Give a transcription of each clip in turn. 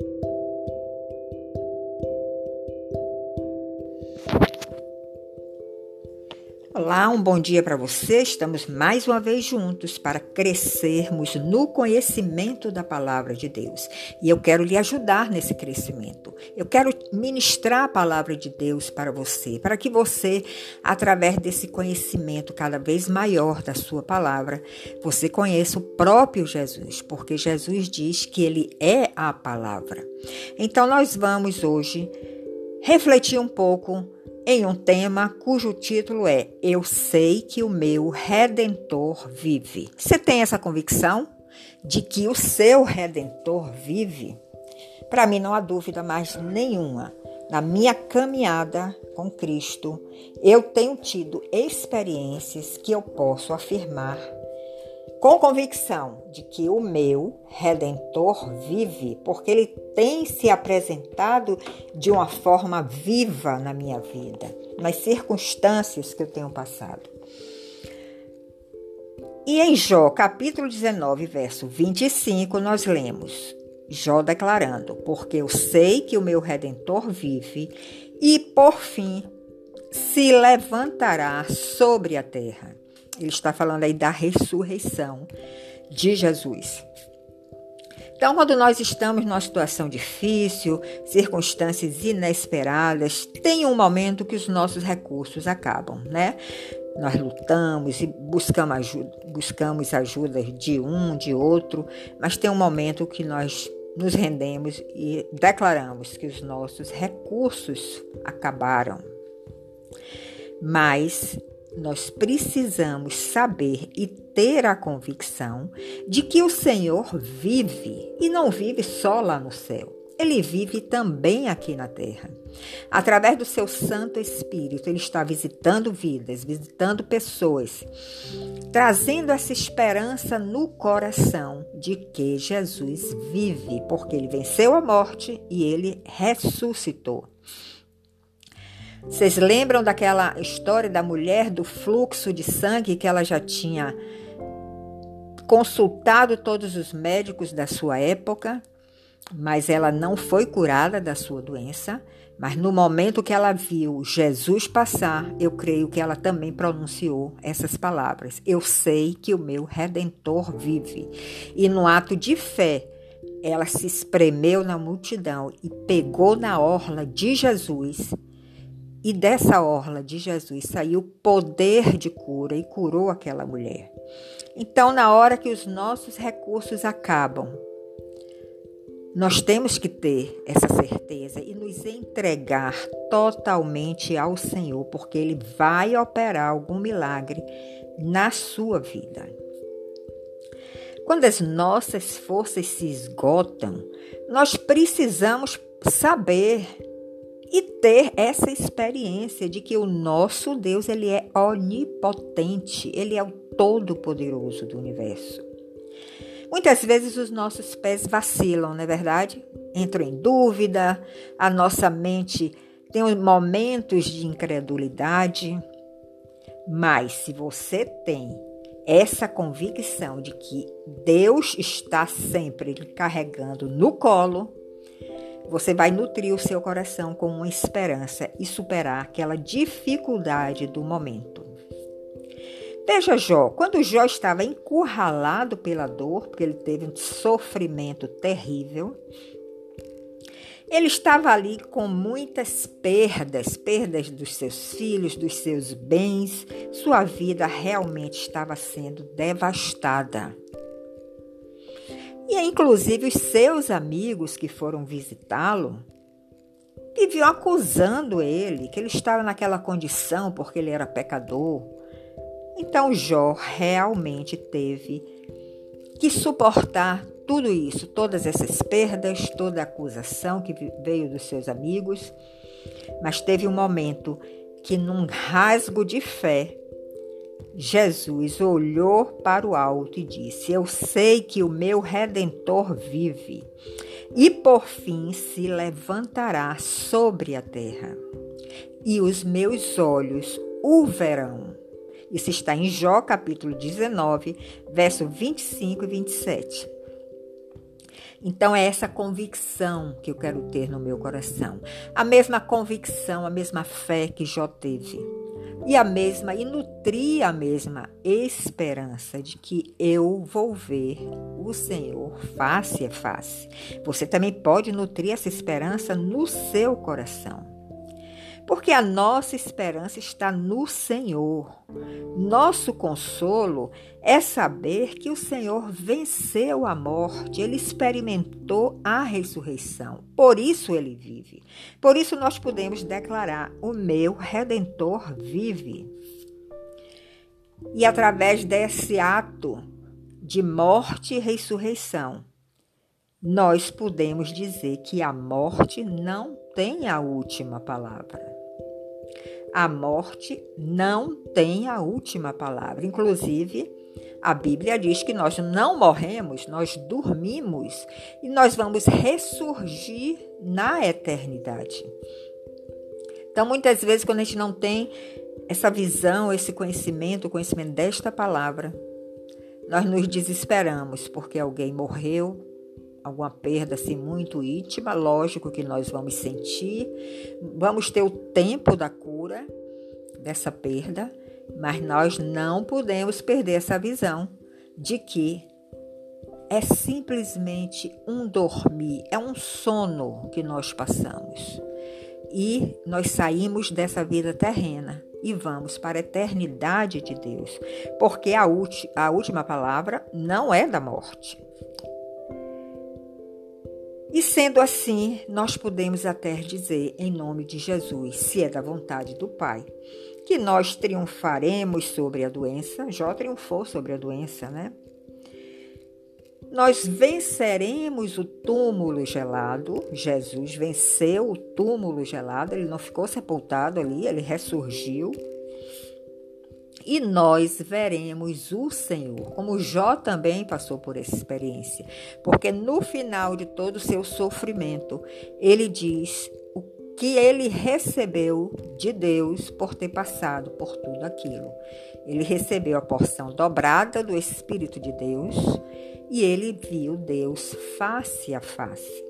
Thank you. Olá, um bom dia para você. Estamos mais uma vez juntos para crescermos no conhecimento da palavra de Deus. E eu quero lhe ajudar nesse crescimento. Eu quero ministrar a palavra de Deus para você, para que você, através desse conhecimento cada vez maior da sua palavra, você conheça o próprio Jesus, porque Jesus diz que ele é a palavra. Então nós vamos hoje refletir um pouco em um tema cujo título é Eu sei que o meu redentor vive. Você tem essa convicção de que o seu redentor vive? Para mim não há dúvida mais nenhuma. Na minha caminhada com Cristo, eu tenho tido experiências que eu posso afirmar com convicção de que o meu redentor vive, porque ele tem se apresentado de uma forma viva na minha vida, nas circunstâncias que eu tenho passado. E em Jó, capítulo 19, verso 25, nós lemos Jó declarando: Porque eu sei que o meu redentor vive e por fim se levantará sobre a terra. Ele está falando aí da ressurreição de Jesus. Então, quando nós estamos numa situação difícil, circunstâncias inesperadas, tem um momento que os nossos recursos acabam, né? Nós lutamos e buscamos ajuda, buscamos ajuda de um, de outro, mas tem um momento que nós nos rendemos e declaramos que os nossos recursos acabaram. Mas nós precisamos saber e ter a convicção de que o Senhor vive e não vive só lá no céu. Ele vive também aqui na terra. Através do seu Santo Espírito, ele está visitando vidas, visitando pessoas, trazendo essa esperança no coração de que Jesus vive, porque ele venceu a morte e ele ressuscitou. Vocês lembram daquela história da mulher do fluxo de sangue que ela já tinha consultado todos os médicos da sua época, mas ela não foi curada da sua doença. Mas no momento que ela viu Jesus passar, eu creio que ela também pronunciou essas palavras: Eu sei que o meu redentor vive. E no ato de fé, ela se espremeu na multidão e pegou na orla de Jesus e dessa orla de Jesus saiu poder de cura e curou aquela mulher. Então, na hora que os nossos recursos acabam, nós temos que ter essa certeza e nos entregar totalmente ao Senhor, porque Ele vai operar algum milagre na sua vida. Quando as nossas forças se esgotam, nós precisamos saber e ter essa experiência de que o nosso Deus ele é onipotente, ele é o todo poderoso do universo. Muitas vezes os nossos pés vacilam, não é verdade? Entram em dúvida, a nossa mente tem momentos de incredulidade, mas se você tem essa convicção de que Deus está sempre lhe carregando no colo, você vai nutrir o seu coração com uma esperança e superar aquela dificuldade do momento. Veja Jó, quando Jó estava encurralado pela dor, porque ele teve um sofrimento terrível, ele estava ali com muitas perdas, perdas dos seus filhos, dos seus bens, sua vida realmente estava sendo devastada. E inclusive os seus amigos que foram visitá-lo viviam acusando ele que ele estava naquela condição porque ele era pecador. Então Jó realmente teve que suportar tudo isso, todas essas perdas, toda a acusação que veio dos seus amigos, mas teve um momento que, num rasgo de fé, Jesus olhou para o alto e disse: Eu sei que o meu redentor vive, e por fim se levantará sobre a terra, e os meus olhos o verão. Isso está em Jó capítulo 19, verso 25 e 27. Então é essa convicção que eu quero ter no meu coração. A mesma convicção, a mesma fé que Jó teve. E a mesma, e nutrir a mesma esperança de que eu vou ver o Senhor face a face. Você também pode nutrir essa esperança no seu coração porque a nossa esperança está no Senhor. Nosso consolo é saber que o Senhor venceu a morte, ele experimentou a ressurreição. Por isso ele vive. Por isso nós podemos declarar: O meu redentor vive. E através desse ato de morte e ressurreição, nós podemos dizer que a morte não tem a última palavra. A morte não tem a última palavra. Inclusive, a Bíblia diz que nós não morremos, nós dormimos e nós vamos ressurgir na eternidade. Então, muitas vezes, quando a gente não tem essa visão, esse conhecimento, o conhecimento desta palavra, nós nos desesperamos porque alguém morreu, alguma perda assim muito íntima, lógico que nós vamos sentir, vamos ter o tempo da cura dessa perda, mas nós não podemos perder essa visão de que é simplesmente um dormir, é um sono que nós passamos. E nós saímos dessa vida terrena e vamos para a eternidade de Deus, porque a, a última palavra não é da morte. E sendo assim, nós podemos até dizer, em nome de Jesus, se é da vontade do Pai, que nós triunfaremos sobre a doença. Jó triunfou sobre a doença, né? Nós venceremos o túmulo gelado. Jesus venceu o túmulo gelado, ele não ficou sepultado ali, ele ressurgiu e nós veremos o Senhor, como Jó também passou por essa experiência, porque no final de todo o seu sofrimento, ele diz o que ele recebeu de Deus por ter passado por tudo aquilo. Ele recebeu a porção dobrada do Espírito de Deus e ele viu Deus face a face.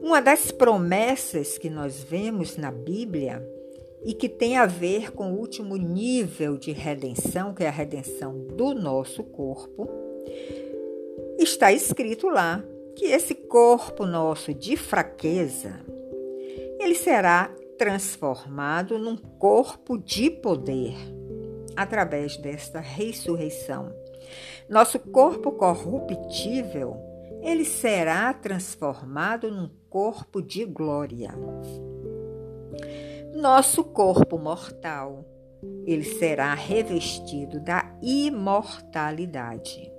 Uma das promessas que nós vemos na Bíblia e que tem a ver com o último nível de redenção, que é a redenção do nosso corpo, está escrito lá que esse corpo nosso de fraqueza, ele será transformado num corpo de poder através desta ressurreição. Nosso corpo corruptível, ele será transformado num corpo de glória nosso corpo mortal, ele será revestido da imortalidade.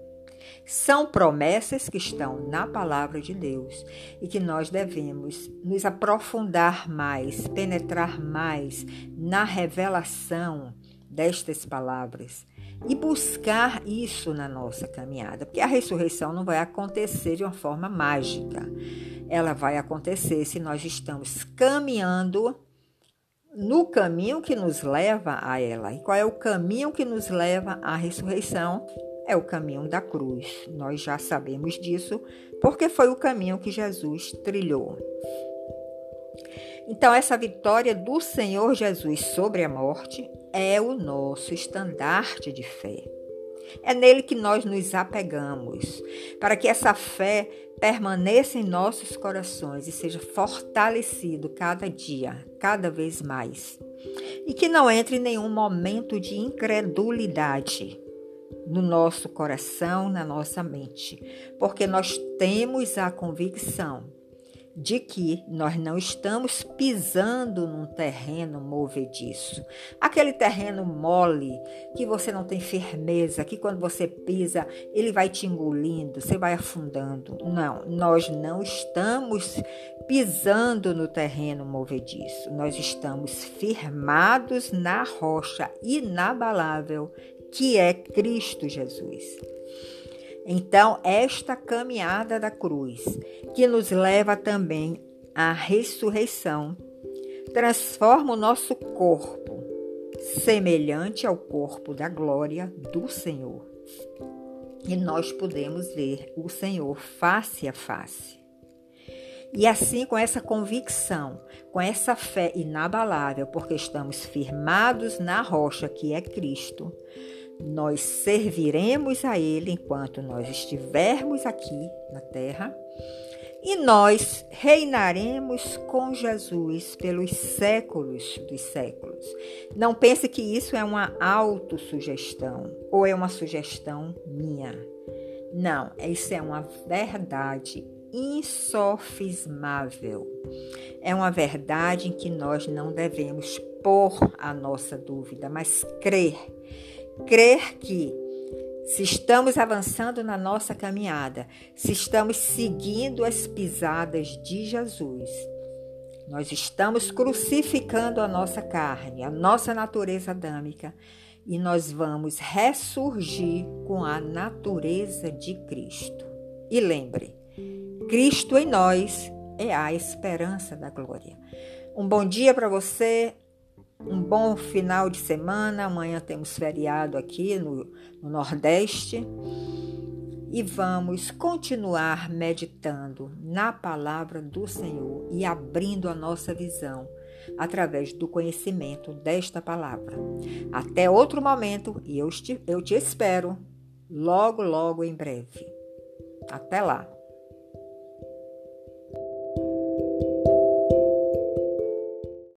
São promessas que estão na palavra de Deus e que nós devemos nos aprofundar mais, penetrar mais na revelação destas palavras e buscar isso na nossa caminhada, porque a ressurreição não vai acontecer de uma forma mágica. Ela vai acontecer se nós estamos caminhando no caminho que nos leva a ela. E qual é o caminho que nos leva à ressurreição? É o caminho da cruz. Nós já sabemos disso, porque foi o caminho que Jesus trilhou. Então, essa vitória do Senhor Jesus sobre a morte é o nosso estandarte de fé. É nele que nós nos apegamos, para que essa fé permaneça em nossos corações e seja fortalecido cada dia, cada vez mais. E que não entre nenhum momento de incredulidade no nosso coração, na nossa mente, porque nós temos a convicção de que nós não estamos pisando num terreno movediço. Aquele terreno mole, que você não tem firmeza, que quando você pisa, ele vai te engolindo, você vai afundando. Não, nós não estamos pisando no terreno movediço. Nós estamos firmados na rocha inabalável, que é Cristo Jesus. Então, esta caminhada da cruz, que nos leva também à ressurreição, transforma o nosso corpo semelhante ao corpo da glória do Senhor. e nós podemos ver o Senhor face a face. E assim, com essa convicção, com essa fé inabalável, porque estamos firmados na rocha que é Cristo, nós serviremos a Ele enquanto nós estivermos aqui na terra e nós reinaremos com Jesus pelos séculos dos séculos. Não pense que isso é uma autossugestão ou é uma sugestão minha. Não, isso é uma verdade insofismável. É uma verdade em que nós não devemos pôr a nossa dúvida, mas crer. Crer que se estamos avançando na nossa caminhada, se estamos seguindo as pisadas de Jesus, nós estamos crucificando a nossa carne, a nossa natureza adâmica, e nós vamos ressurgir com a natureza de Cristo. E lembre, Cristo em nós é a esperança da glória. Um bom dia para você, um bom final de semana. Amanhã temos feriado aqui no, no Nordeste. E vamos continuar meditando na palavra do Senhor e abrindo a nossa visão através do conhecimento desta palavra. Até outro momento e eu te, eu te espero logo, logo em breve. Até lá!